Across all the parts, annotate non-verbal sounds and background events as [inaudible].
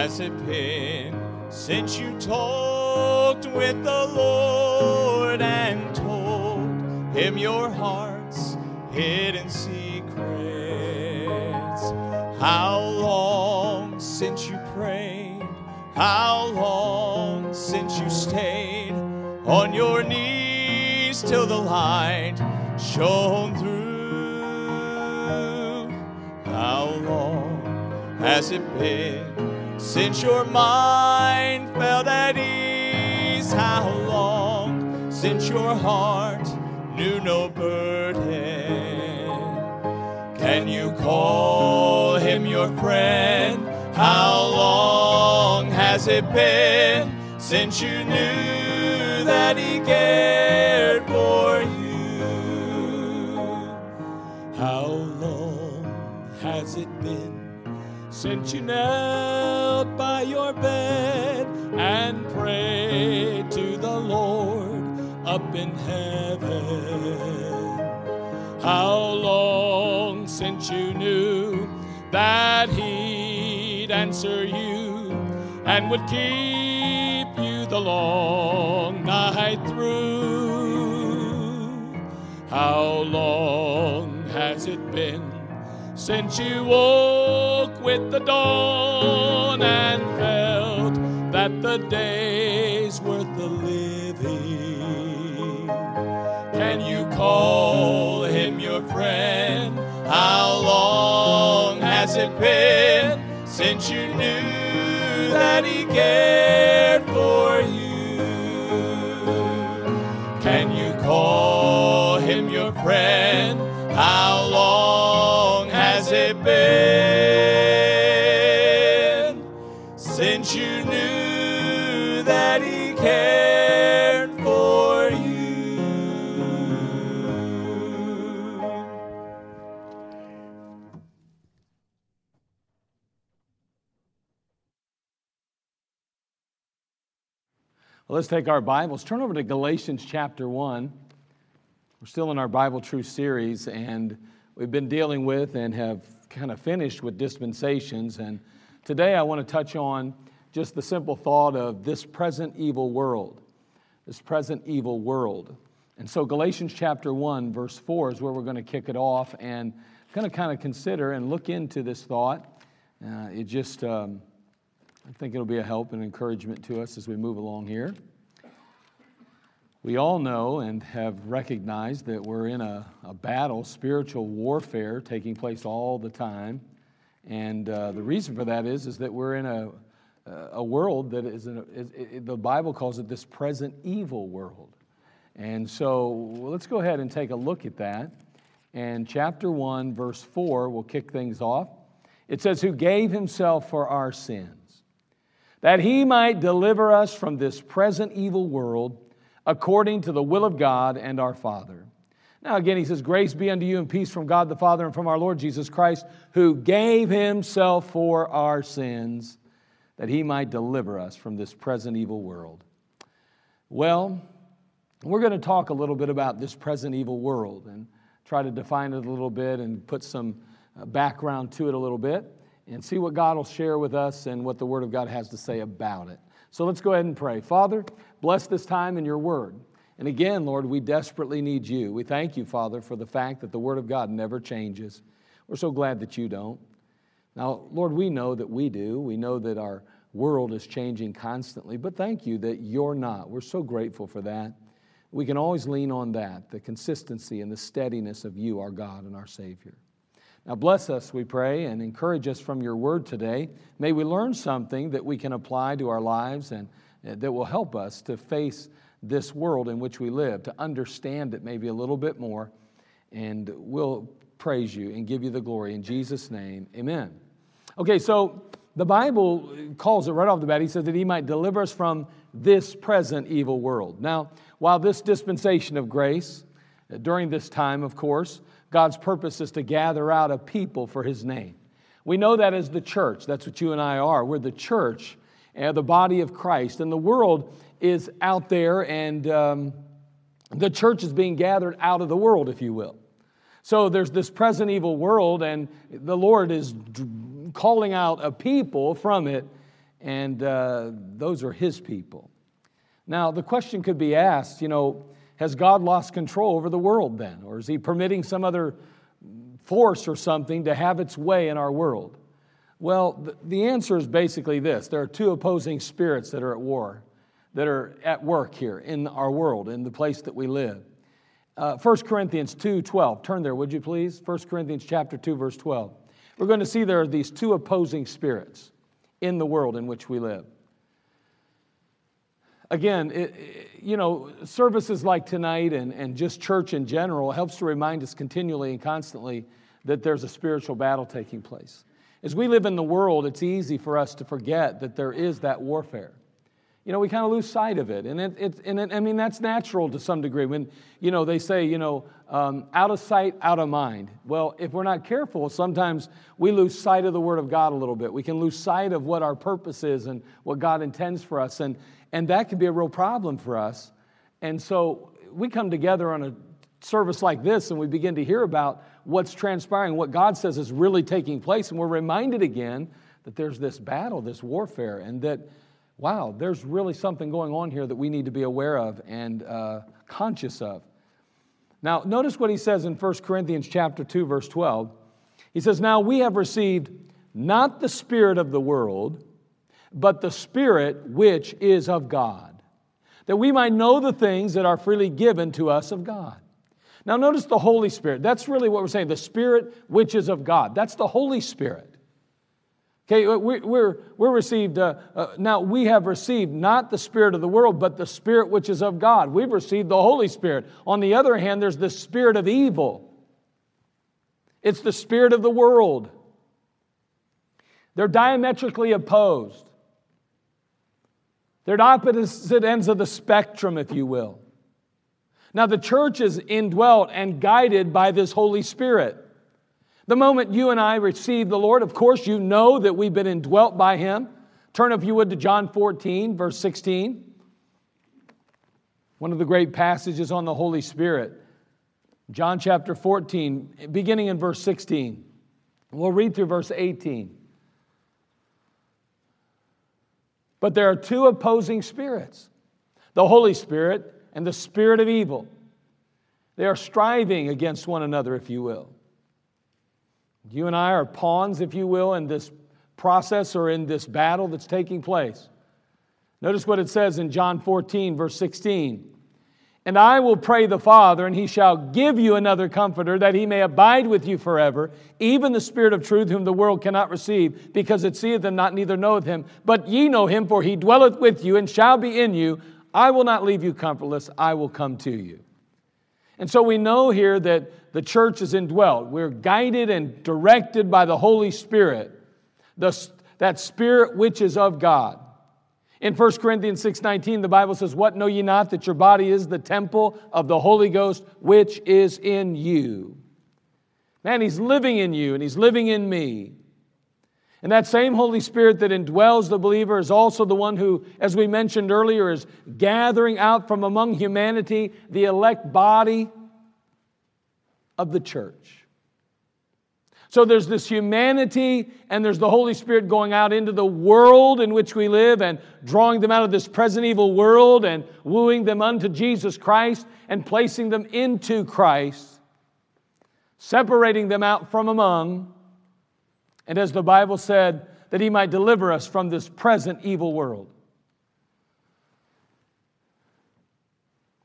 has it been since you talked with the Lord and told him your heart's hidden secrets? How long since you prayed? How long since you stayed on your knees till the light shone through? How long has it been since your mind felt at ease? How long since your heart knew no burden? Can you call him your friend? How long has it been since you knew that he cared for you? Since you knelt by your bed and prayed to the Lord up in heaven? How long since you knew that He'd answer you and would keep you the long night through? How long has it been since you woke with the dawn and felt that the day's worth the living? Can you call him your friend? How long has it been since you knew that he cared let's take our Bibles. Turn over to Galatians chapter 1. We're still in our Bible Truth series, and we've been dealing with and have kind of finished with dispensations. And today I want to touch on just the simple thought of this present evil world. This present evil world. And so, Galatians chapter 1, verse 4 is where we're going to kick it off and going to kind of consider and look into this thought. Uh, it just. Um, I think it'll be a help and encouragement to us as we move along here. We all know and have recognized that we're in a, a battle, spiritual warfare taking place all the time. And uh, the reason for that is, is that we're in a, a world that is, is it, the Bible calls it this present evil world. And so let's go ahead and take a look at that. And chapter 1, verse 4 will kick things off. It says, Who gave himself for our sins that he might deliver us from this present evil world according to the will of God and our Father. Now, again, he says, Grace be unto you and peace from God the Father and from our Lord Jesus Christ, who gave himself for our sins, that he might deliver us from this present evil world. Well, we're going to talk a little bit about this present evil world and try to define it a little bit and put some uh, background to it a little bit and see what God will share with us and what the Word of God has to say about it. So let's go ahead and pray. Father, bless this time in your Word. And again, Lord, we desperately need you. We thank you, Father, for the fact that the Word of God never changes. We're so glad that you don't. Now, Lord, we know that we do. We know that our world is changing constantly, but thank you that you're not. We're so grateful for that. We can always lean on that, the consistency and the steadiness of you, our God and our Savior. Now, bless us, we pray, and encourage us from your word today. May we learn something that we can apply to our lives and that will help us to face this world in which we live, to understand it maybe a little bit more. And we'll praise you and give you the glory. In Jesus' name, amen. Okay, so the Bible calls it right off the bat. He says that he might deliver us from this present evil world. Now, while this dispensation of grace, uh, during this time, of course, God's purpose is to gather out a people for his name. We know that as the church. That's what you and I are. We're the church, and the body of Christ. And the world is out there, and um, the church is being gathered out of the world, if you will. So there's this present evil world, and the Lord is calling out a people from it and uh, those are his people. Now, the question could be asked, you know, has God lost control over the world then? Or is he permitting some other force or something to have its way in our world? Well, the answer is basically this there are two opposing spirits that are at war, that are at work here in our world, in the place that we live. Uh, 1 Corinthians 2 12. Turn there, would you please? 1 Corinthians chapter 2, verse 12. We're going to see there are these two opposing spirits in the world in which we live. Again, it, you know, services like tonight and, and just church in general helps to remind us continually and constantly that there's a spiritual battle taking place. As we live in the world, it's easy for us to forget that there is that warfare you know, we kind of lose sight of it. And, it, it, and it, I mean, that's natural to some degree. When, you know, they say, you know, um, out of sight, out of mind. Well, if we're not careful, sometimes we lose sight of the Word of God a little bit. We can lose sight of what our purpose is and what God intends for us. And, and that can be a real problem for us. And so we come together on a service like this and we begin to hear about what's transpiring, what God says is really taking place. And we're reminded again that there's this battle, this warfare, and that wow, there's really something going on here that we need to be aware of and uh, conscious of. Now, notice what he says in 1 Corinthians chapter 2, verse 12. He says, Now we have received not the Spirit of the world, but the Spirit which is of God, that we might know the things that are freely given to us of God. Now, notice the Holy Spirit. That's really what we're saying the Spirit which is of God. That's the Holy Spirit. Okay, we're, we're received, uh, uh, now we have received not the Spirit of the world, but the Spirit which is of God. We've received the Holy Spirit. On the other hand, there's the Spirit of evil, it's the Spirit of the world. They're diametrically opposed. They're at opposite ends of the spectrum, if you will. Now, the church is indwelt and guided by this Holy Spirit. The moment you and I receive the Lord, of course, you know that we've been indwelt by Him. Turn, if you would, to John 14, verse 16. One of the great passages on the Holy Spirit. John chapter 14, beginning in verse 16. We'll read through verse 18. But there are two opposing spirits the Holy Spirit and the spirit of evil. They are striving against one another, if you will. You and I are pawns, if you will, in this process or in this battle that's taking place. Notice what it says in John 14, verse 16. And I will pray the Father, and he shall give you another comforter, that he may abide with you forever, even the Spirit of truth, whom the world cannot receive, because it seeth him not, neither knoweth him. But ye know him, for he dwelleth with you, and shall be in you. I will not leave you comfortless, I will come to you. And so we know here that the church is indwelt. We're guided and directed by the Holy Spirit, the, that Spirit which is of God. In 1 Corinthians 6:19 the Bible says, "What know ye not that your body is the temple of the Holy Ghost which is in you?" Man, he's living in you and he's living in me. And that same Holy Spirit that indwells the believer is also the one who, as we mentioned earlier, is gathering out from among humanity the elect body of the church. So there's this humanity, and there's the Holy Spirit going out into the world in which we live and drawing them out of this present evil world and wooing them unto Jesus Christ and placing them into Christ, separating them out from among and as the Bible said, that he might deliver us from this present evil world.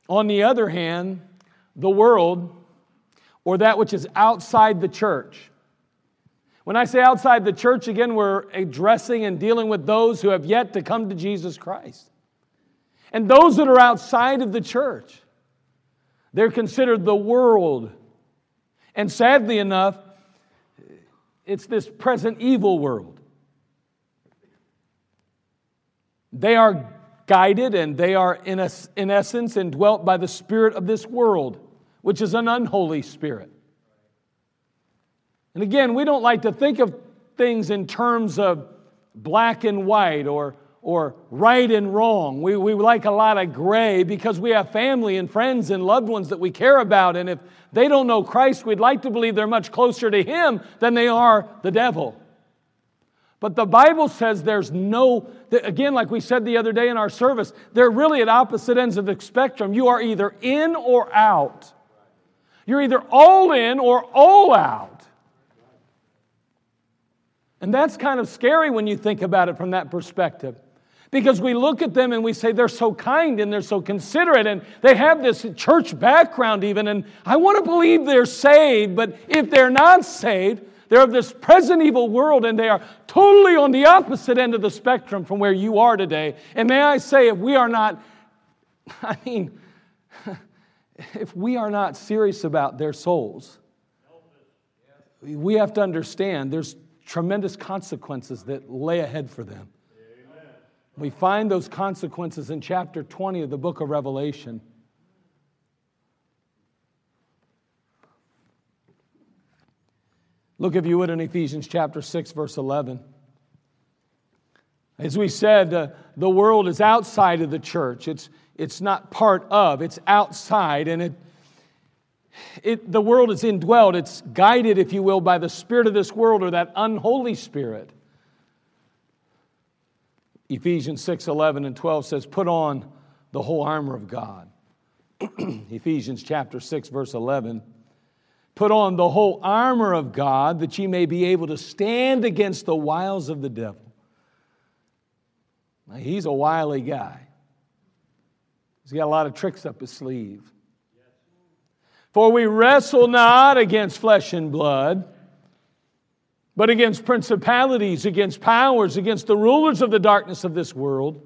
On the other hand, the world, or that which is outside the church. When I say outside the church, again, we're addressing and dealing with those who have yet to come to Jesus Christ. And those that are outside of the church, they're considered the world. And sadly enough, it's this present evil world. They are guided and they are, in, a, in essence, indwelt by the spirit of this world, which is an unholy spirit. And again, we don't like to think of things in terms of black and white or or right and wrong. We, we like a lot of gray because we have family and friends and loved ones that we care about. And if they don't know Christ, we'd like to believe they're much closer to Him than they are the devil. But the Bible says there's no, again, like we said the other day in our service, they're really at opposite ends of the spectrum. You are either in or out. You're either all in or all out. And that's kind of scary when you think about it from that perspective. Because we look at them and we say they're so kind and they're so considerate and they have this church background, even. And I want to believe they're saved, but if they're not saved, they're of this present evil world and they are totally on the opposite end of the spectrum from where you are today. And may I say, if we are not, [laughs] I mean, [laughs] if we are not serious about their souls, we have to understand there's tremendous consequences that lay ahead for them. We find those consequences in chapter 20 of the book of Revelation. Look, if you would, in Ephesians chapter 6, verse 11. As we said, uh, the world is outside of the church. It's, it's not part of, it's outside, and it, it, the world is indwelled. It's guided, if you will, by the spirit of this world or that unholy spirit. Ephesians 6 11 and 12 says, Put on the whole armor of God. [clears throat] Ephesians chapter 6, verse 11. Put on the whole armor of God that ye may be able to stand against the wiles of the devil. Now, he's a wily guy. He's got a lot of tricks up his sleeve. For we wrestle not against flesh and blood, but against principalities, against powers, against the rulers of the darkness of this world,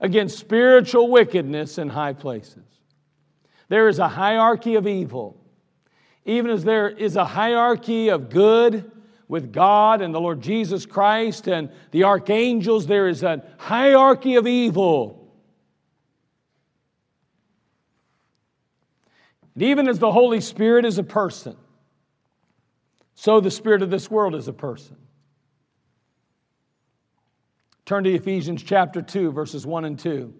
against spiritual wickedness in high places. There is a hierarchy of evil, even as there is a hierarchy of good with God and the Lord Jesus Christ and the archangels, there is a hierarchy of evil. And even as the Holy Spirit is a person, so the Spirit of this world is a person. Turn to Ephesians chapter 2, verses 1 and 2.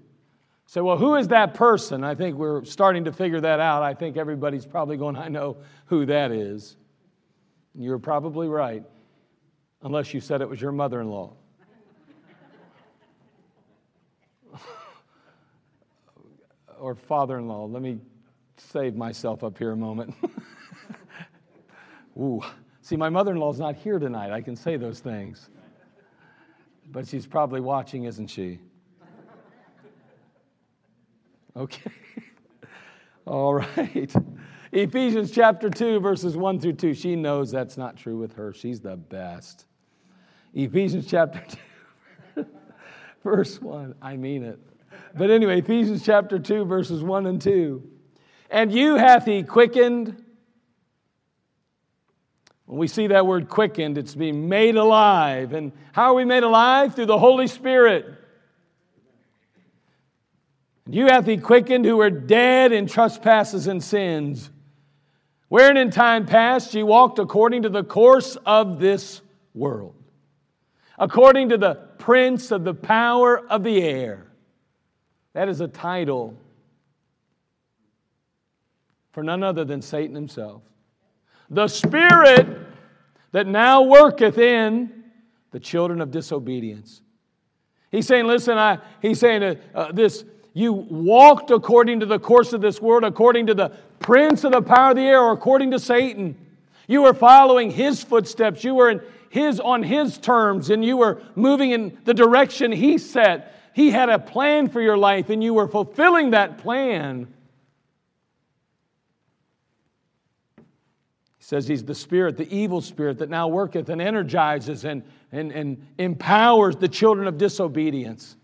Say, well, who is that person? I think we're starting to figure that out. I think everybody's probably going, I know who that is. You're probably right, unless you said it was your mother in law. [laughs] or father in law. Let me save myself up here a moment. [laughs] Ooh, see, my mother in law's not here tonight. I can say those things. But she's probably watching, isn't she? Okay. [laughs] All right. Ephesians chapter 2, verses 1 through 2. She knows that's not true with her. She's the best. Ephesians chapter 2, [laughs] verse 1. I mean it. But anyway, Ephesians chapter 2, verses 1 and 2. And you hath he quickened. When we see that word quickened, it's being made alive. And how are we made alive? Through the Holy Spirit. And you hath he quickened who were dead in trespasses and sins, wherein in time past ye walked according to the course of this world, according to the prince of the power of the air. That is a title for none other than Satan himself. The Spirit that now worketh in the children of disobedience. He's saying, listen, I, he's saying uh, uh, this, you walked according to the course of this world, according to the prince of the power of the air, or according to Satan. You were following his footsteps. You were in his, on his terms, and you were moving in the direction he set. He had a plan for your life, and you were fulfilling that plan. Says he's the spirit, the evil spirit that now worketh and energizes and, and, and empowers the children of disobedience.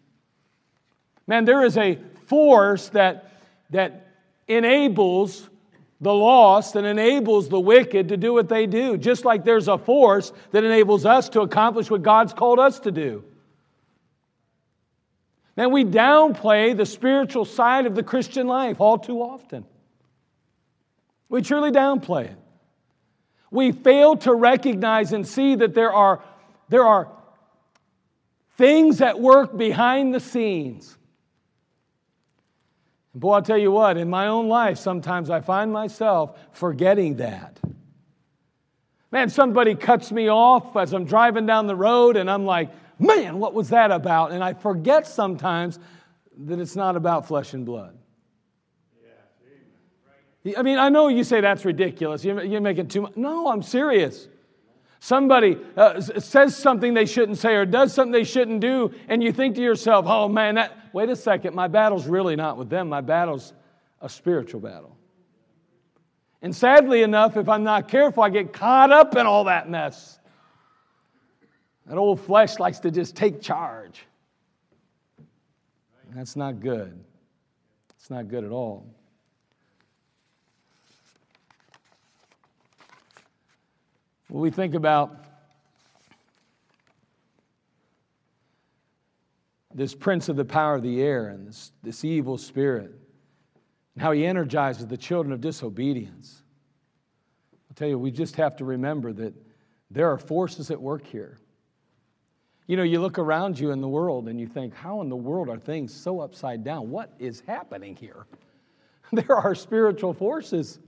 Man, there is a force that, that enables the lost and enables the wicked to do what they do, just like there's a force that enables us to accomplish what God's called us to do. Man, we downplay the spiritual side of the Christian life all too often. We truly downplay it we fail to recognize and see that there are, there are things at work behind the scenes. And boy, I'll tell you what, in my own life, sometimes I find myself forgetting that. Man, somebody cuts me off as I'm driving down the road, and I'm like, man, what was that about? And I forget sometimes that it's not about flesh and blood. I mean, I know you say that's ridiculous. You're, making too much. No, I'm serious. Somebody uh, says something they shouldn't say or does something they shouldn't do, and you think to yourself, oh man, that, wait a second, my battle's really not with them. My battle's a spiritual battle. And sadly enough, if I'm not careful, I get caught up in all that mess. That old flesh likes to just take charge. That's not good. It's not good at all. When we think about this prince of the power of the air and this, this evil spirit, and how he energizes the children of disobedience, I'll tell you, we just have to remember that there are forces at work here. You know, you look around you in the world and you think, how in the world are things so upside down? What is happening here? [laughs] There are spiritual forces.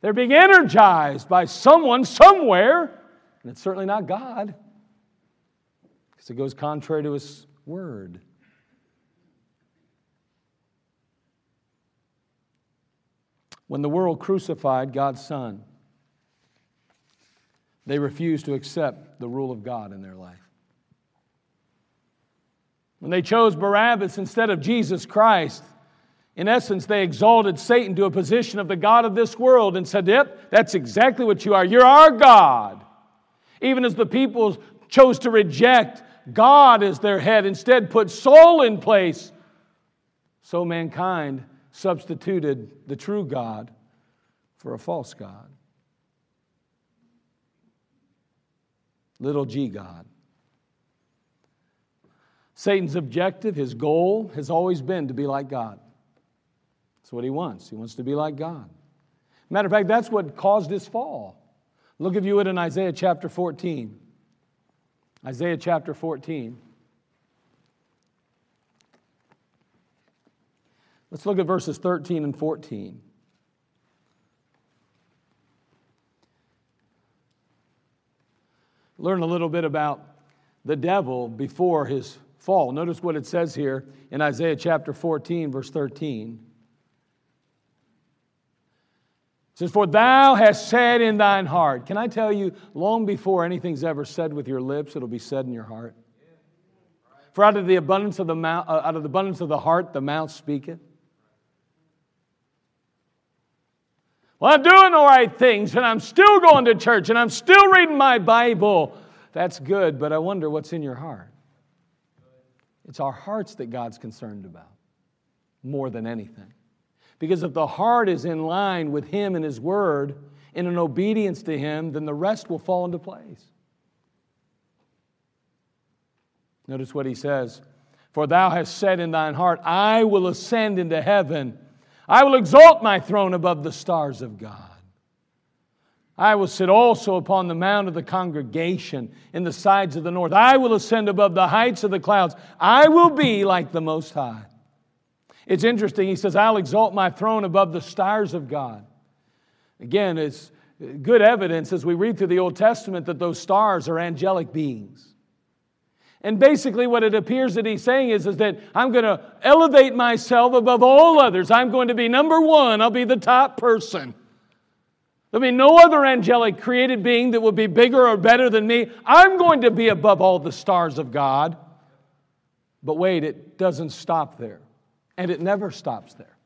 They're being energized by someone somewhere, and it's certainly not God, because it goes contrary to His word. When the world crucified God's Son, they refused to accept the rule of God in their life. When they chose Barabbas instead of Jesus Christ, in essence, they exalted Satan to a position of the God of this world and said, Yep, that's exactly what you are. You're our God. Even as the people chose to reject God as their head, instead put Saul in place, so mankind substituted the true God for a false God. Little g God. Satan's objective, his goal, has always been to be like God. That's what he wants. He wants to be like God. Matter of fact, that's what caused his fall. Look if you would in Isaiah chapter 14. Isaiah chapter 14. Let's look at verses 13 and 14. learn a little bit about the devil before his fall. Notice what it says here in Isaiah chapter 14, verse 13. It says, For thou hast said in thine heart. Can I tell you, long before anything's ever said with your lips, it'll be said in your heart. For out of the abundance of the mouth, uh, out of the abundance of the heart, the mouth speaketh. Well, I'm doing the right things and I'm still going to church and I'm still reading my Bible. That's good, but I wonder what's in your heart. It's our hearts that God's concerned about more than anything. Because if the heart is in line with Him and His Word, and in an obedience to Him, then the rest will fall into place. Notice what He says For thou hast said in thine heart, I will ascend into heaven. I will exalt my throne above the stars of God. I will sit also upon the mount of the congregation in the sides of the north. I will ascend above the heights of the clouds. I will be like the Most High. It's interesting. He says, I'll exalt my throne above the stars of God. Again, it's good evidence as we read through the Old Testament that those stars are angelic beings. And basically, what it appears that he's saying is, is that I'm going to elevate myself above all others. I'm going to be number one, I'll be the top person. There'll be no other angelic created being that will be bigger or better than me. I'm going to be above all the stars of God. But wait, it doesn't stop there. And it never stops there.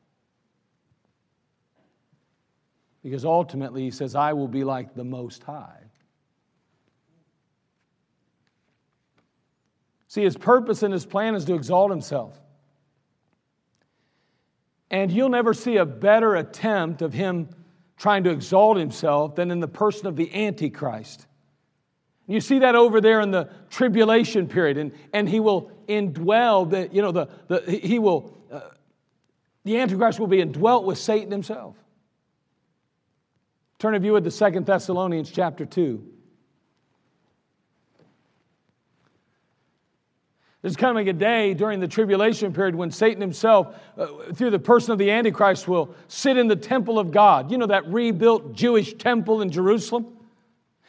Because ultimately, he says, I will be like the Most High. See, his purpose and his plan is to exalt himself. And you'll never see a better attempt of him trying to exalt himself than in the person of the Antichrist. You see that over there in the tribulation period, and, and he will indwell the, you know, the, the he will, the Antichrist will be indwelt with Satan himself. Turn of you with the Second Thessalonians chapter 2. There's coming a day during the tribulation period when Satan himself, uh, through the person of the Antichrist, will sit in the temple of God. You know, that rebuilt Jewish temple in Jerusalem?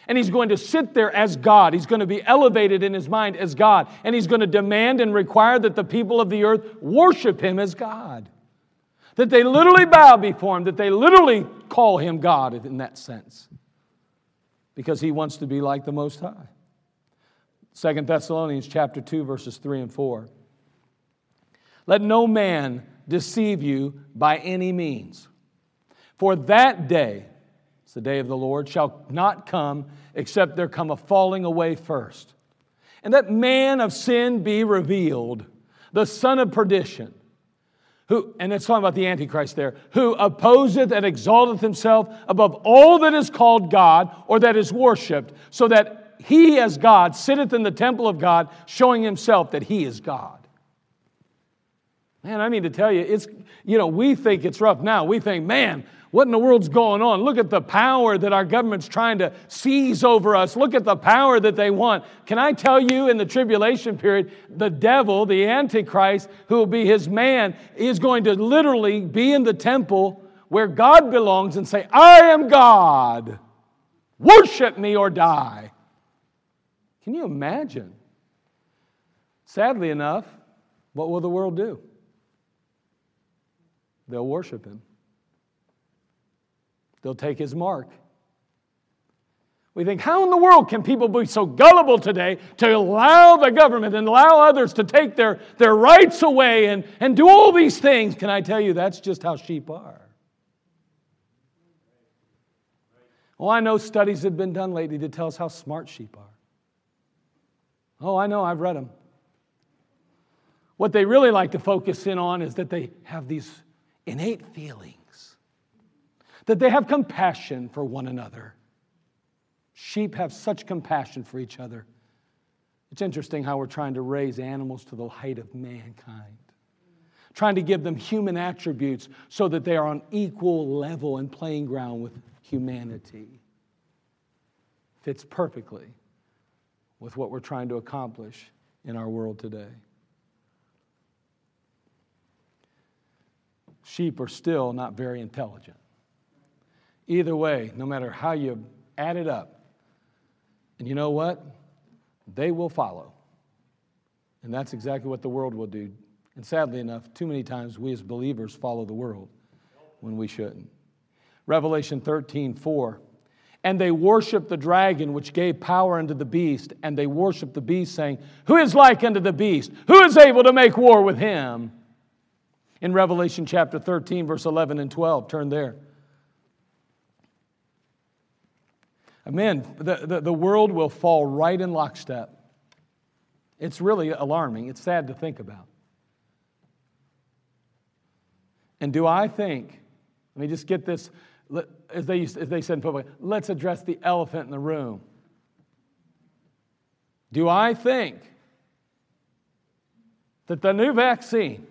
And he's going to sit there as God. He's going to be elevated in his mind as God. And he's going to demand and require that the people of the earth worship him as God. That they literally bow before him, that they literally call him God in that sense. Because he wants to be like the Most High. Second Thessalonians chapter 2 verses 3 and 4. Let no man deceive you by any means. For that day, it's the day of the Lord, shall not come except there come a falling away first. And that man of sin be revealed, the son of perdition, who, and it's talking about the Antichrist there, who opposeth and exalteth himself above all that is called God or that is worshiped, so that he, as God, sitteth in the temple of God, showing himself that he is God. Man, I mean to tell you, it's, you know, we think it's rough now. We think, man, what in the world's going on? Look at the power that our government's trying to seize over us. Look at the power that they want. Can I tell you, in the tribulation period, the devil, the Antichrist, who will be his man, is going to literally be in the temple where God belongs and say, I am God. Worship me or die. Can you imagine? Sadly enough, what will the world do? They'll worship him. They'll take his mark. We think, how in the world can people be so gullible today to allow the government and allow others to take their, their rights away and, and do all these things? Can I tell you, that's just how sheep are. Well, I know studies have been done lately to tell us how smart sheep are. Oh, I know, I've read them. What they really like to focus in on is that they have these innate feelings, that they have compassion for one another. Sheep have such compassion for each other. It's interesting how we're trying to raise animals to the height of mankind, trying to give them human attributes so that they are on equal level and playing ground with humanity. Fits perfectly with what we're trying to accomplish in our world today. Sheep are still not very intelligent. Either way, no matter how you add it up, and you know what? They will follow. And that's exactly what the world will do. And sadly enough, too many times we as believers follow the world when we shouldn't. Revelation 13, 4 and they worshiped the dragon which gave power unto the beast, and they worshiped the beast, saying, Who is like unto the beast? Who is able to make war with him? In Revelation chapter 13, verse 11 and 12, turn there. Amen. The, the, the world will fall right in lockstep. It's really alarming. It's sad to think about. And do I think, let me just get this as they, as they said in public, let's address the elephant in the room. Do I think that the new vaccine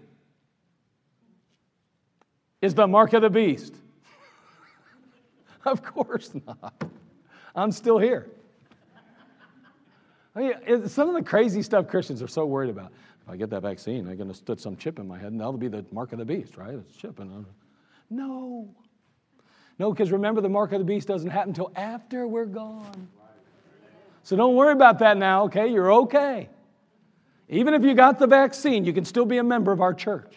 is the mark of the beast? [laughs] of course not. I'm still here. I mean, some of the crazy stuff Christians are so worried about. If I get that vaccine, I'm going to put some chip in my head, and that'll be the mark of the beast, right? It's chip. No. No, because remember, the mark of the beast doesn't happen until after we're gone. So don't worry about that now, okay? You're okay. Even if you got the vaccine, you can still be a member of our church.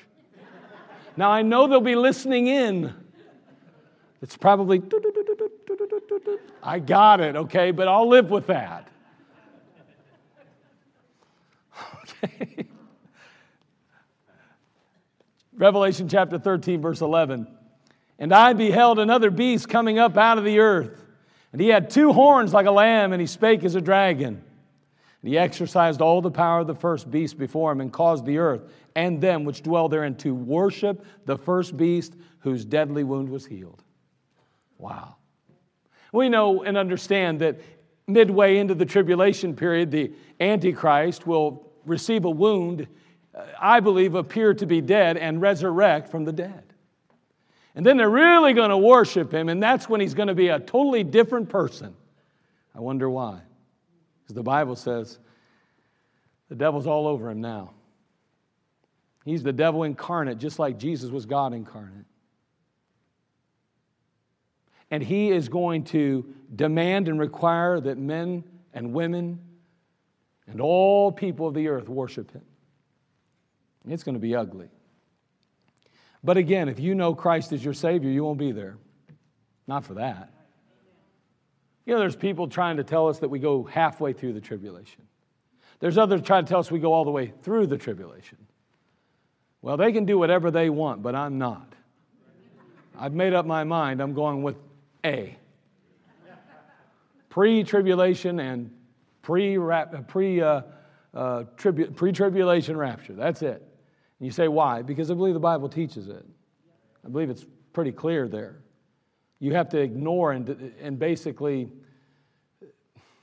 Now, I know they'll be listening in. It's probably, I got it, okay, but I'll live with that. Okay. Revelation chapter 13, verse 11. And I beheld another beast coming up out of the earth. And he had two horns like a lamb, and he spake as a dragon. And he exercised all the power of the first beast before him, and caused the earth and them which dwell therein to worship the first beast whose deadly wound was healed. Wow. We know and understand that midway into the tribulation period, the Antichrist will receive a wound, uh, I believe, appear to be dead, and resurrect from the dead. And then they're really going to worship him, and that's when he's going to be a totally different person. I wonder why. Because the Bible says The devil's all over him now. He's the devil incarnate, just like Jesus was God incarnate. And he is going to demand and require that men and women and all people of the earth worship him. It's going to be ugly. But again, if you know Christ as your Savior, you won't be there. Not for that. You know, there's people trying to tell us that we go halfway through the tribulation. There's others trying to tell us we go all the way through the tribulation. Well, they can do whatever they want, but I'm not. I've made up my mind. I'm going with A. Pre tribulation and pre pre uh, uh, tribulation rapture. That's it. And you say, why? Because I believe the Bible teaches it. I believe it's pretty clear there. You have to ignore and, and basically,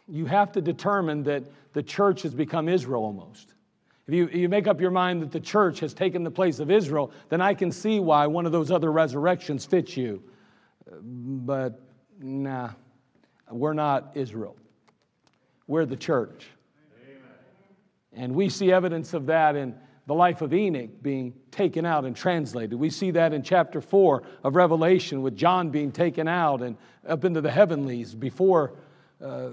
you have to determine that the church has become Israel almost. If you, you make up your mind that the church has taken the place of Israel, then I can see why one of those other resurrections fits you. But nah, we're not Israel. We're the church. Amen. And we see evidence of that in the life of Enoch being taken out and translated. We see that in chapter 4 of Revelation with John being taken out and up into the heavenlies before, uh,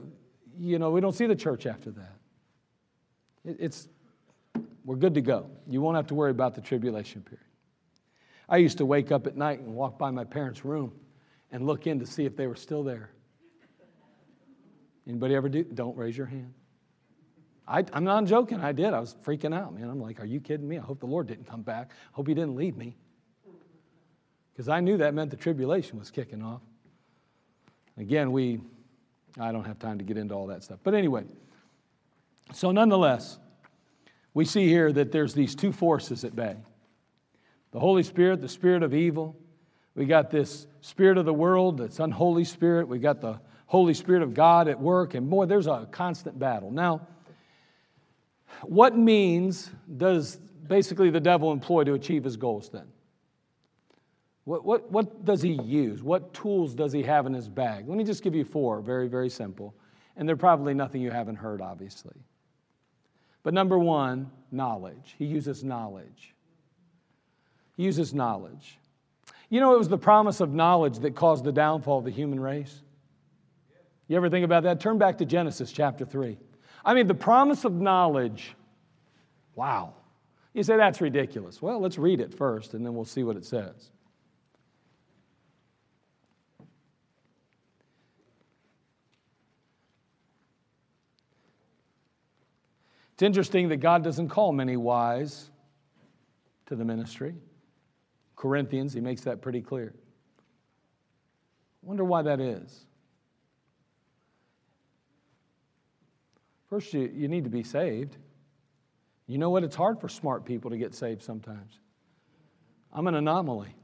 you know, we don't see the church after that. It's, we're good to go. You won't have to worry about the tribulation period. I used to wake up at night and walk by my parents' room and look in to see if they were still there. Anybody ever do? Don't raise your hand. I, am not joking. I did. I was freaking out, man. I'm like, are you kidding me? I hope the Lord didn't come back. I hope He didn't leave me. Because I knew that meant the tribulation was kicking off. Again, we, I don't have time to get into all that stuff. But anyway, so nonetheless, we see here that there's these two forces at bay the Holy Spirit, the spirit of evil. We got this spirit of the world, that's unholy spirit. We got the Holy Spirit of God at work, and boy, there's a constant battle. Now, what means does basically the devil employ to achieve his goals then? What, what, what does he use? What tools does he have in his bag? Let me just give you four, very, very simple. And they're probably nothing you haven't heard, obviously. But number one, knowledge. He uses knowledge. He uses knowledge. You know, it was the promise of knowledge that caused the downfall of the human race. You ever think about that? Turn back to Genesis chapter 3. I mean, the promise of knowledge. Wow. You say that's ridiculous. Well, let's read it first and then we'll see what it says. It's interesting that God doesn't call many wise to the ministry. Corinthians, he makes that pretty clear. Wonder why that is. First, you, you need to be saved. You know what? It's hard for smart people to get saved sometimes. I'm an anomaly.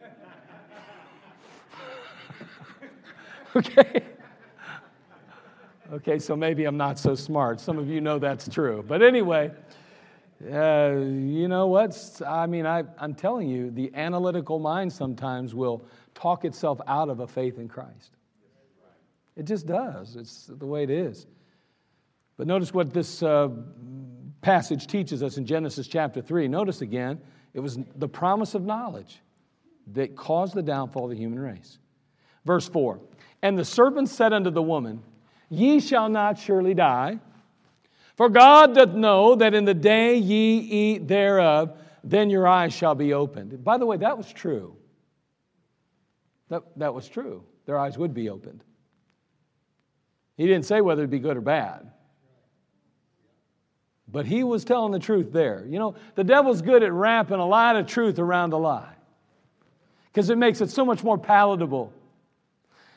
[laughs] okay? Okay, so maybe I'm not so smart. Some of you know that's true. But anyway, uh, you know what? I mean, I, I'm telling you, the analytical mind sometimes will talk itself out of a faith in Christ. It just does. It's the way it is. But notice what this uh, passage teaches us in Genesis chapter 3. Notice again, it was the promise of knowledge that caused the downfall of the human race. Verse 4 And the serpent said unto the woman, Ye shall not surely die, for God doth know that in the day ye eat thereof, then your eyes shall be opened. By the way, that was true. That, that was true. Their eyes would be opened. He didn't say whether it'd be good or bad. But he was telling the truth there. You know, the devil's good at wrapping a lot of truth around a lie because it makes it so much more palatable.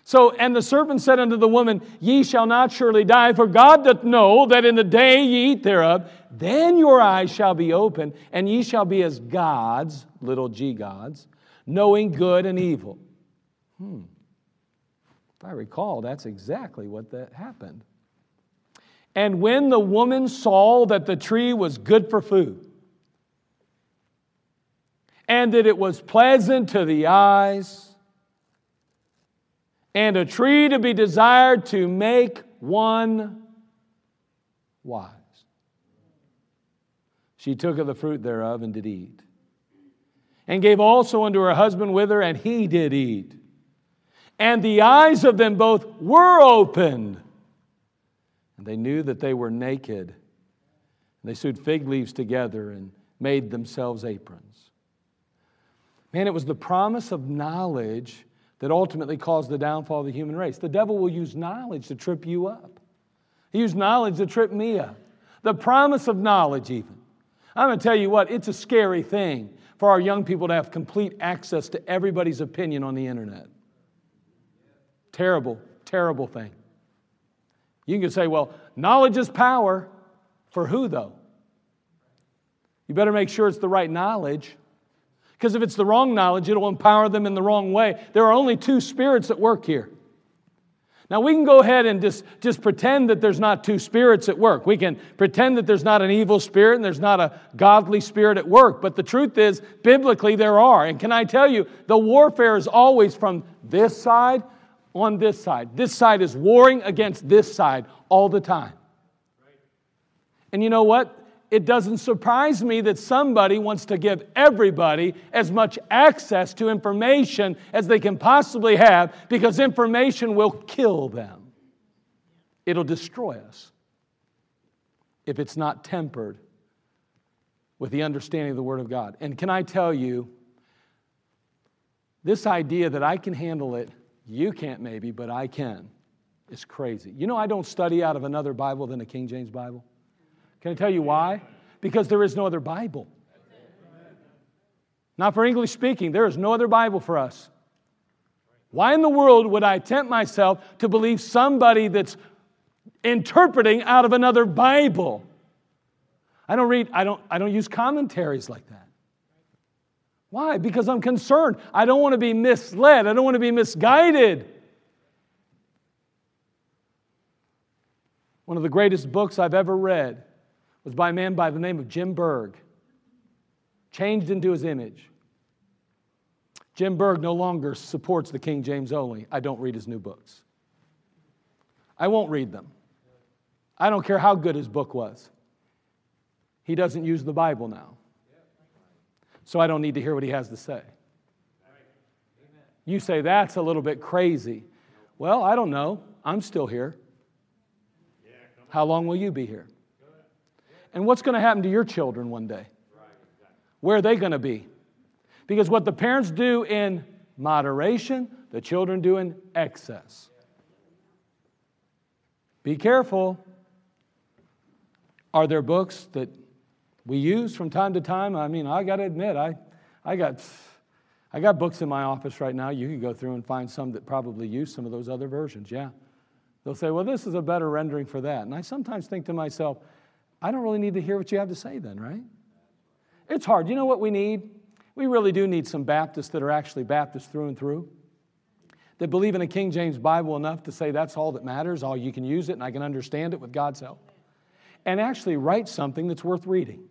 So, and the servant said unto the woman, Ye shall not surely die, for God doth know that in the day ye eat thereof, then your eyes shall be open, and ye shall be as gods, little g gods, knowing good and evil. Hmm. If I recall, that's exactly what that happened. And when the woman saw that the tree was good for food, and that it was pleasant to the eyes, and a tree to be desired to make one wise. She took of the fruit thereof and did eat. And gave also unto her husband with her, and he did eat. And the eyes of them both were opened, and they knew that they were naked. And they sewed fig leaves together and made themselves aprons. Man, it was the promise of knowledge that ultimately caused the downfall of the human race. The devil will use knowledge to trip you up, he used knowledge to trip me up. The promise of knowledge, even. I'm going to tell you what, it's a scary thing for our young people to have complete access to everybody's opinion on the internet. Terrible, terrible thing. You can say, well, knowledge is power. For who, though? You better make sure it's the right knowledge. Because if it's the wrong knowledge, it'll empower them in the wrong way. There are only two spirits at work here. Now, we can go ahead and just, just pretend that there's not two spirits at work. We can pretend that there's not an evil spirit and there's not a godly spirit at work. But the truth is, biblically, there are. And can I tell you, the warfare is always from this side on this side. This side is warring against this side all the time. And you know what? It doesn't surprise me that somebody wants to give everybody as much access to information as they can possibly have because information will kill them. It'll destroy us if it's not tempered with the understanding of the Word of God. And can I tell you, this idea that I can handle it, you can't maybe, but I can, is crazy. You know, I don't study out of another Bible than a King James Bible. Can I tell you why? Because there is no other Bible. Not for English speaking, there is no other Bible for us. Why in the world would I tempt myself to believe somebody that's interpreting out of another Bible? I don't read, I don't, I don't use commentaries like that. Why? Because I'm concerned. I don't want to be misled. I don't want to be misguided. One of the greatest books I've ever read was by a man by the name of Jim Berg, changed into his image. Jim Berg no longer supports the King James only. I don't read his new books. I won't read them. I don't care how good his book was. He doesn't use the Bible now. So I don't need to hear what he has to say. You say that's a little bit crazy. Well, I don't know. I'm still here. How long will you be here? And what's going to happen to your children one day? Where are they going to be? Because what the parents do in moderation, the children do in excess. Be careful. Are there books that we use from time to time? I mean, I got to admit, I, I, got, I got books in my office right now. You can go through and find some that probably use some of those other versions. Yeah. They'll say, well, this is a better rendering for that. And I sometimes think to myself, I don't really need to hear what you have to say then, right? It's hard. You know what we need? We really do need some Baptists that are actually Baptists through and through, that believe in a King James Bible enough to say that's all that matters, all you can use it and I can understand it with God's help, and actually write something that's worth reading.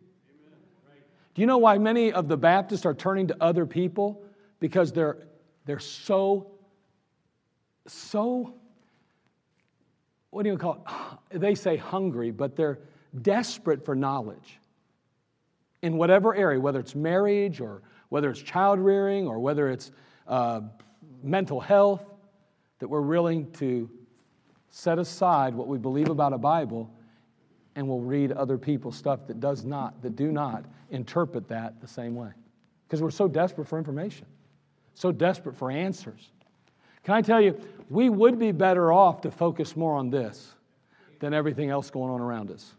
Do you know why many of the Baptists are turning to other people? Because they're, they're so, so, what do you call it? [sighs] They say hungry, but they're, desperate for knowledge in whatever area, whether it's marriage or whether it's child rearing or whether it's uh, mental health, that we're willing to set aside what we believe about a Bible and we'll read other people's stuff that does not, that do not interpret that the same way. Because we're so desperate for information, so desperate for answers. Can I tell you, we would be better off to focus more on this than everything else going on around us.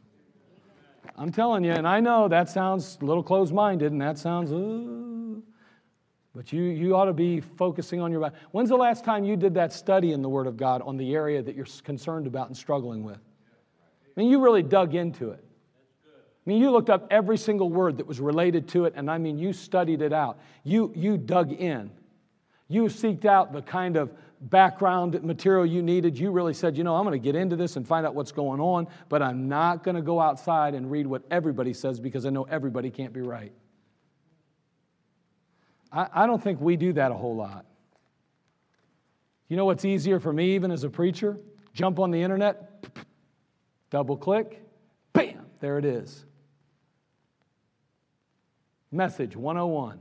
I'm telling you, and I know that sounds a little closed minded and that sounds, uh, but you, you ought to be focusing on your. Bible. When's the last time you did that study in the Word of God on the area that you're concerned about and struggling with? I mean, you really dug into it. I mean, you looked up every single word that was related to it, and I mean, you studied it out. You, you dug in. You seeked out the kind of background material you needed, you really said, you know, I'm going to get into this and find out what's going on, but I'm not going to go outside and read what everybody says because I know everybody can't be right. I, I don't think we do that a whole lot. You know what's easier for me, even as a preacher? Jump on the internet, double click, bam, there it is. Message 101.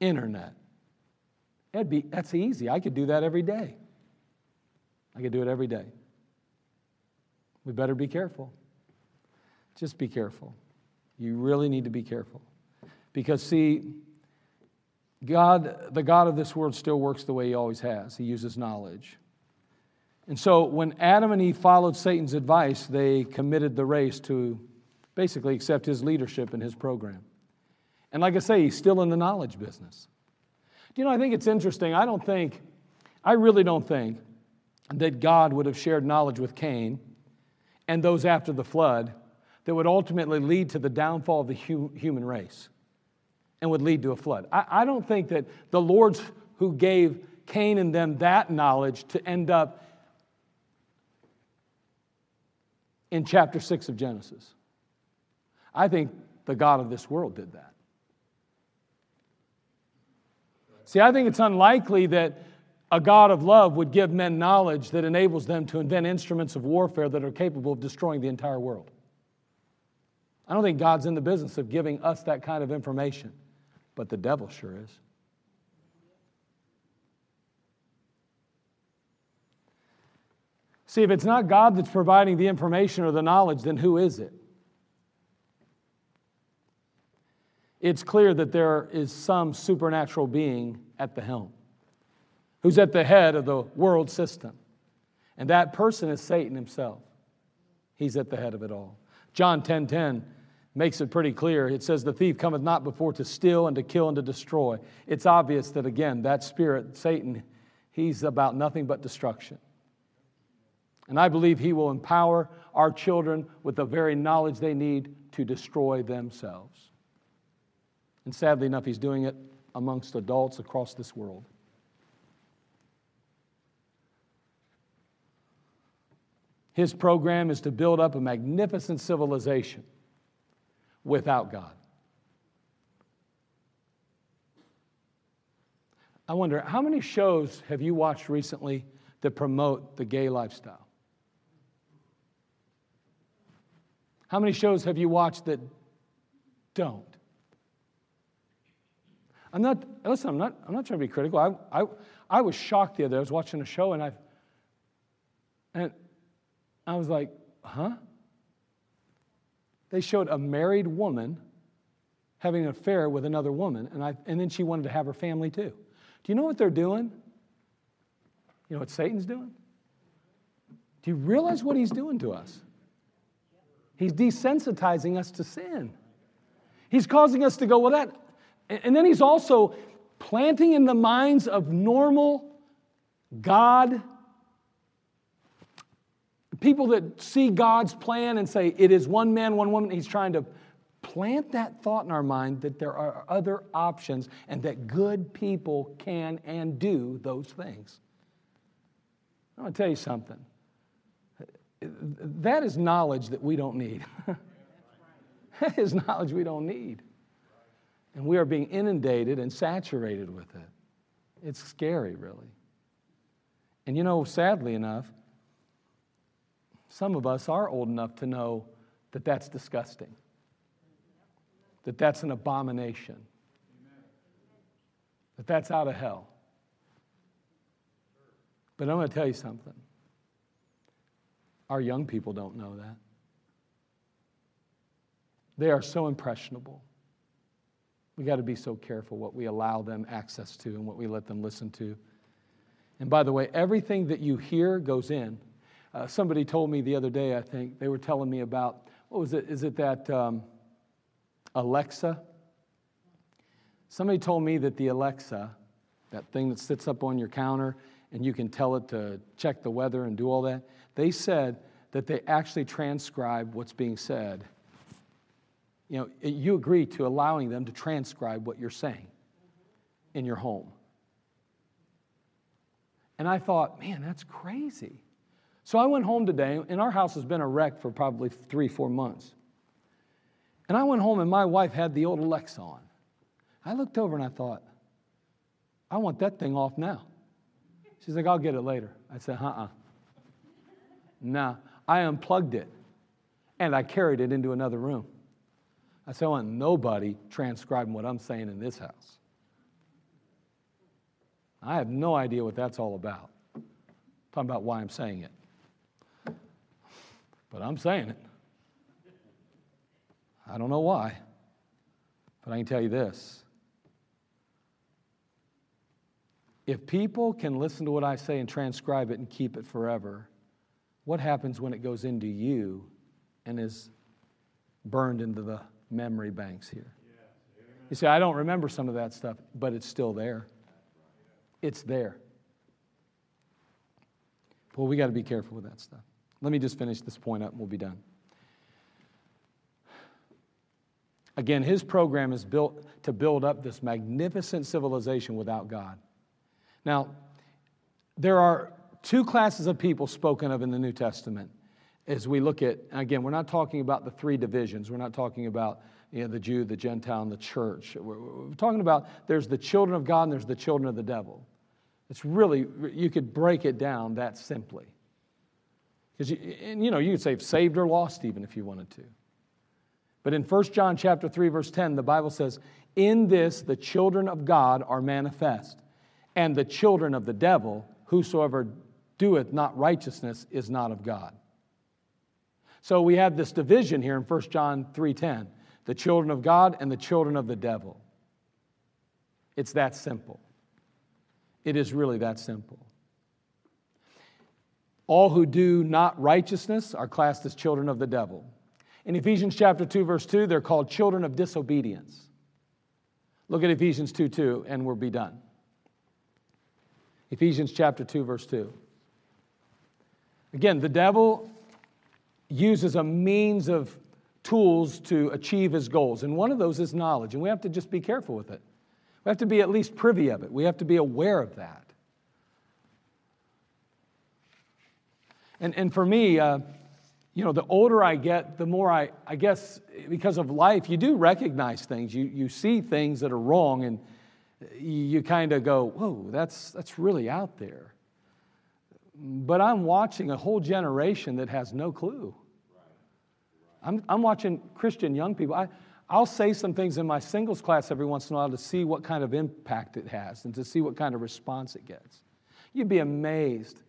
Internet. That'd be, that's easy. I could do that every day. I could do it every day. We better be careful. Just be careful. You really need to be careful. Because, see, God, the God of this world, still works the way He always has. He uses knowledge. And so, when Adam and Eve followed Satan's advice, they committed the race to basically accept his leadership and his program. And like I say, he's still in the knowledge business. Do you know, I think it's interesting. I don't think, I really don't think that God would have shared knowledge with Cain and those after the flood that would ultimately lead to the downfall of the hu- human race and would lead to a flood. I, I don't think that the Lord's who gave Cain and them that knowledge to end up in chapter 6 of Genesis. I think the God of this world did that. See, I think it's unlikely that a God of love would give men knowledge that enables them to invent instruments of warfare that are capable of destroying the entire world. I don't think God's in the business of giving us that kind of information, but the devil sure is. See, if it's not God that's providing the information or the knowledge, then who is it? It's clear that there is some supernatural being at the helm who's at the head of the world system. And that person is Satan himself. He's at the head of it all. John 10:10 10, 10 makes it pretty clear. It says, The thief cometh not before to steal and to kill and to destroy. It's obvious that, again, that spirit, Satan, he's about nothing but destruction. And I believe he will empower our children with the very knowledge they need to destroy themselves. And sadly enough, he's doing it amongst adults across this world. His program is to build up a magnificent civilization without God. I wonder, how many shows have you watched recently that promote the gay lifestyle? How many shows have you watched that don't? I'm not, listen, I'm not, I'm not trying to be critical. I, I, I was shocked the other day. I was watching a show and I, and I was like, huh? They showed a married woman having an affair with another woman, and, I, and then she wanted to have her family too. Do you know what they're doing? You know what Satan's doing? Do you realize what he's doing to us? He's desensitizing us to sin. He's causing us to go, well, that. And then he's also planting in the minds of normal, God, people that see God's plan and say, it is one man, one woman. He's trying to plant that thought in our mind that there are other options and that good people can and do those things. I want to tell you something that is knowledge that we don't need. [laughs] that is knowledge we don't need. And we are being inundated and saturated with it. It's scary, really. And you know, sadly enough, some of us are old enough to know that that's disgusting, that that's an abomination, that that's out of hell. But I'm going to tell you something. Our young people don't know that. They are so impressionable. We got to be so careful what we allow them access to and what we let them listen to. And by the way, everything that you hear goes in. Uh, somebody told me the other day, I think, they were telling me about, what was it? Is it that um, Alexa? Somebody told me that the Alexa, that thing that sits up on your counter and you can tell it to check the weather and do all that, they said that they actually transcribe what's being said. You know, you agree to allowing them to transcribe what you're saying in your home. And I thought, man, that's crazy. So I went home today, and our house has been a wreck for probably three, four months. And I went home, and my wife had the old Alexa on. I looked over and I thought, I want that thing off now. She's like, I'll get it later. I said, uh uh-uh. uh no, I unplugged it and I carried it into another room. I said, I want nobody transcribing what I'm saying in this house. I have no idea what that's all about. I'm talking about why I'm saying it. But I'm saying it. I don't know why, but I can tell you this. If people can listen to what I say and transcribe it and keep it forever, what happens when it goes into you and is burned into the memory banks here? You see, I don't remember some of that stuff, but it's still there. It's there. Well, we got to be careful with that stuff. Let me just finish this point up and we'll be done. Again, his program is built to build up this magnificent civilization without God. Now, there are two classes of people spoken of in the New Testament as we look at, again, we're not talking about the three divisions. We're not talking about you know, the Jew, the Gentile, and the church. We're, we're talking about there's the children of God and there's the children of the devil. It's really, you could break it down that simply. Because, you, and, you know, you could say saved or lost even if you wanted to. But in 1 John chapter 3, verse 10, the Bible says, In this the children of God are manifest, and the children of the devil, whosoever doeth not righteousness, is not of God. So we have this division here in 1 John 3:10, the children of God and the children of the devil. It's that simple. It is really that simple. All who do not righteousness are classed as children of the devil. In Ephesians chapter 2 verse 2, they're called children of disobedience. Look at Ephesians 2 2, and we'll be done. Ephesians chapter 2, verse 2. Again, the devil uses a means of tools to achieve his goals, and one of those is knowledge, and we have to just be careful with it. We have to be at least privy of it. We have to be aware of that. And, and for me, uh, you know, the older I get, the more I, I guess, because of life, you do recognize things. You, you see things that are wrong, and you kind of go, whoa, that's, that's really out there. But I'm watching a whole generation that has no clue. I'm, I'm watching Christian young people. I, I'll say some things in my singles class every once in a while to see what kind of impact it has and to see what kind of response it gets. You'd be amazed.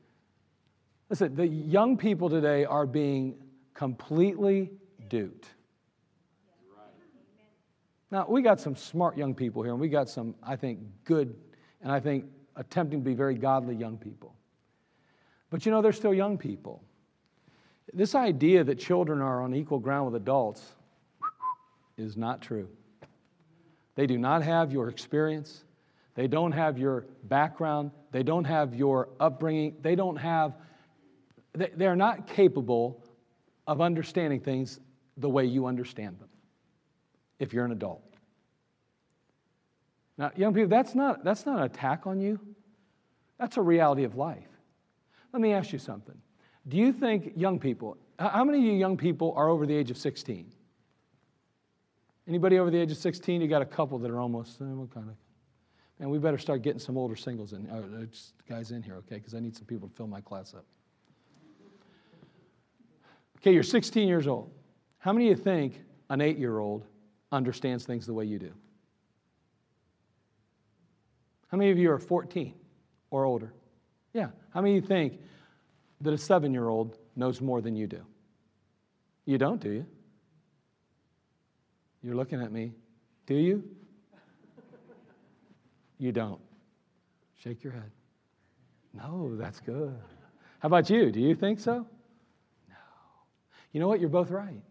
Listen, the young people today are being completely duped. Now, we got some smart young people here, and we got some, I think, good, and I think attempting to be very godly young people. But you know, they're still young people. This idea that children are on equal ground with adults is not true. They do not have your experience. They don't have your background. They don't have your upbringing. They don't have, they're not capable of understanding things the way you understand them if you're an adult. Now, young people, that's not, that's not an attack on you. That's a reality of life. Let me ask you something. Do you think young people, how many of you young people are over the age of 16? Anybody over the age of 16? You got a couple that are almost, uh, what kind of? and we better start getting some older singles in, uh, uh guys in here, okay? Because I need some people to fill my class up. Okay, you're 16 years old. How many of you think an eight year old understands things the way you do? How many of you are 14 or older? Yeah. How many of you think that a seven year old knows more than you do? You don't, do you? You're looking at me. Do you? You don't. Shake your head. No, that's good. How about you? Do you think so? No. You know what? You're both right.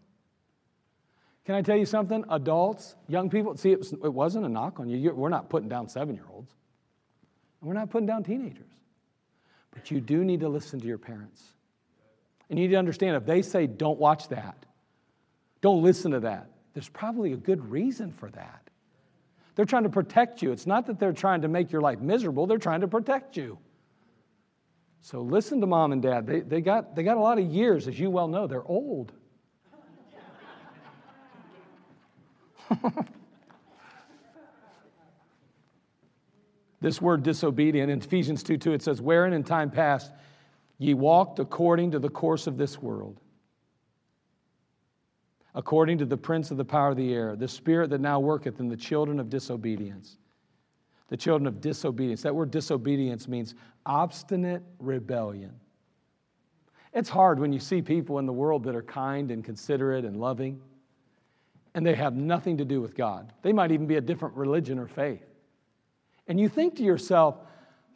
Can I tell you something? Adults, young people, see, it, was, it wasn't a knock on you. We're not putting down seven year olds, we're not putting down teenagers. But you do need to listen to your parents. And you need to understand if they say, don't watch that, don't listen to that, there's probably a good reason for that. They're trying to protect you. It's not that they're trying to make your life miserable, they're trying to protect you. So listen to mom and dad. They, they, got, they got a lot of years, as you well know. They're old. [laughs] this word disobedient in Ephesians 2 2, it says, Wherein in time past ye walked according to the course of this world according to the prince of the power of the air, the spirit that now worketh in the children of disobedience. The children of disobedience. That word disobedience means obstinate rebellion. It's hard when you see people in the world that are kind and considerate and loving, and they have nothing to do with God. They might even be a different religion or faith. And you think to yourself,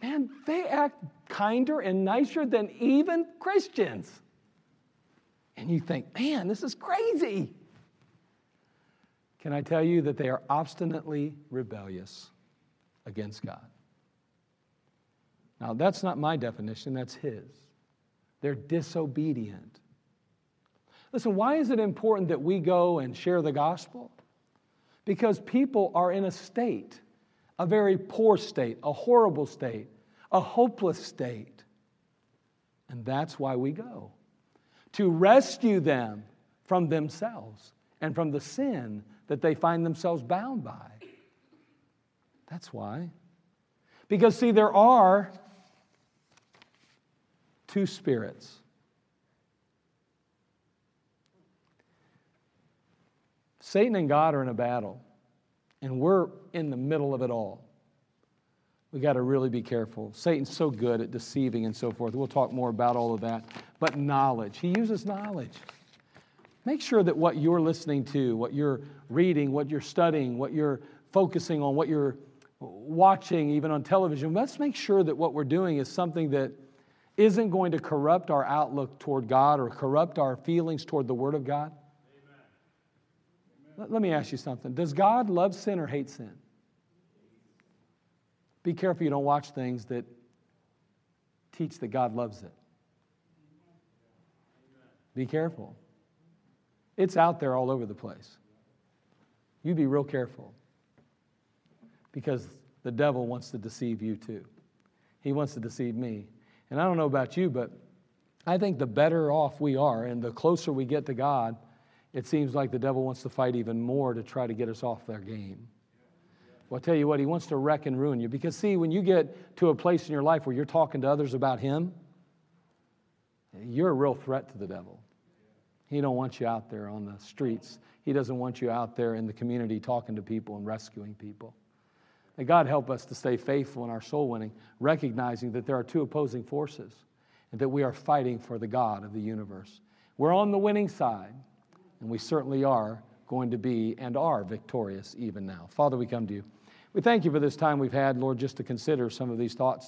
man, they act kinder and nicer than even Christians. And you think, man, this is crazy. Can I tell you that they are obstinately rebellious against God? Now, that's not my definition, that's his. They're disobedient. Listen, why is it important that we go and share the gospel? Because people are in a state, a very poor state, a horrible state, a hopeless state. And that's why we go to rescue them from themselves and from the sin that they find themselves bound by. That's why. Because, see, there are two spirits. Satan and God are in a battle, and we're in the middle of it all. We got to really be careful. Satan's so good at deceiving and so forth. We'll talk more about all of that. But knowledge, he uses knowledge. Make sure that what you're listening to, what you're reading, what you're studying, what you're focusing on, what you're watching, even on television, let's make sure that what we're doing is something that isn't going to corrupt our outlook toward God or corrupt our feelings toward the Word of God. Let me ask you something Does God love sin or hate sin? Be careful you don't watch things that teach that God loves it. Be careful. It's out there all over the place. You be real careful because the devil wants to deceive you too. He wants to deceive me. And I don't know about you, but I think the better off we are and the closer we get to God, it seems like the devil wants to fight even more to try to get us off their game. Well, I'll tell you what, he wants to wreck and ruin you. Because, see, when you get to a place in your life where you're talking to others about him, you're a real threat to the devil. He don't want you out there on the streets. He doesn't want you out there in the community talking to people and rescuing people. May God help us to stay faithful in our soul winning, recognizing that there are two opposing forces and that we are fighting for the God of the universe. We're on the winning side, and we certainly are going to be and are victorious even now. Father, we come to you. We thank you for this time we've had, Lord, just to consider some of these thoughts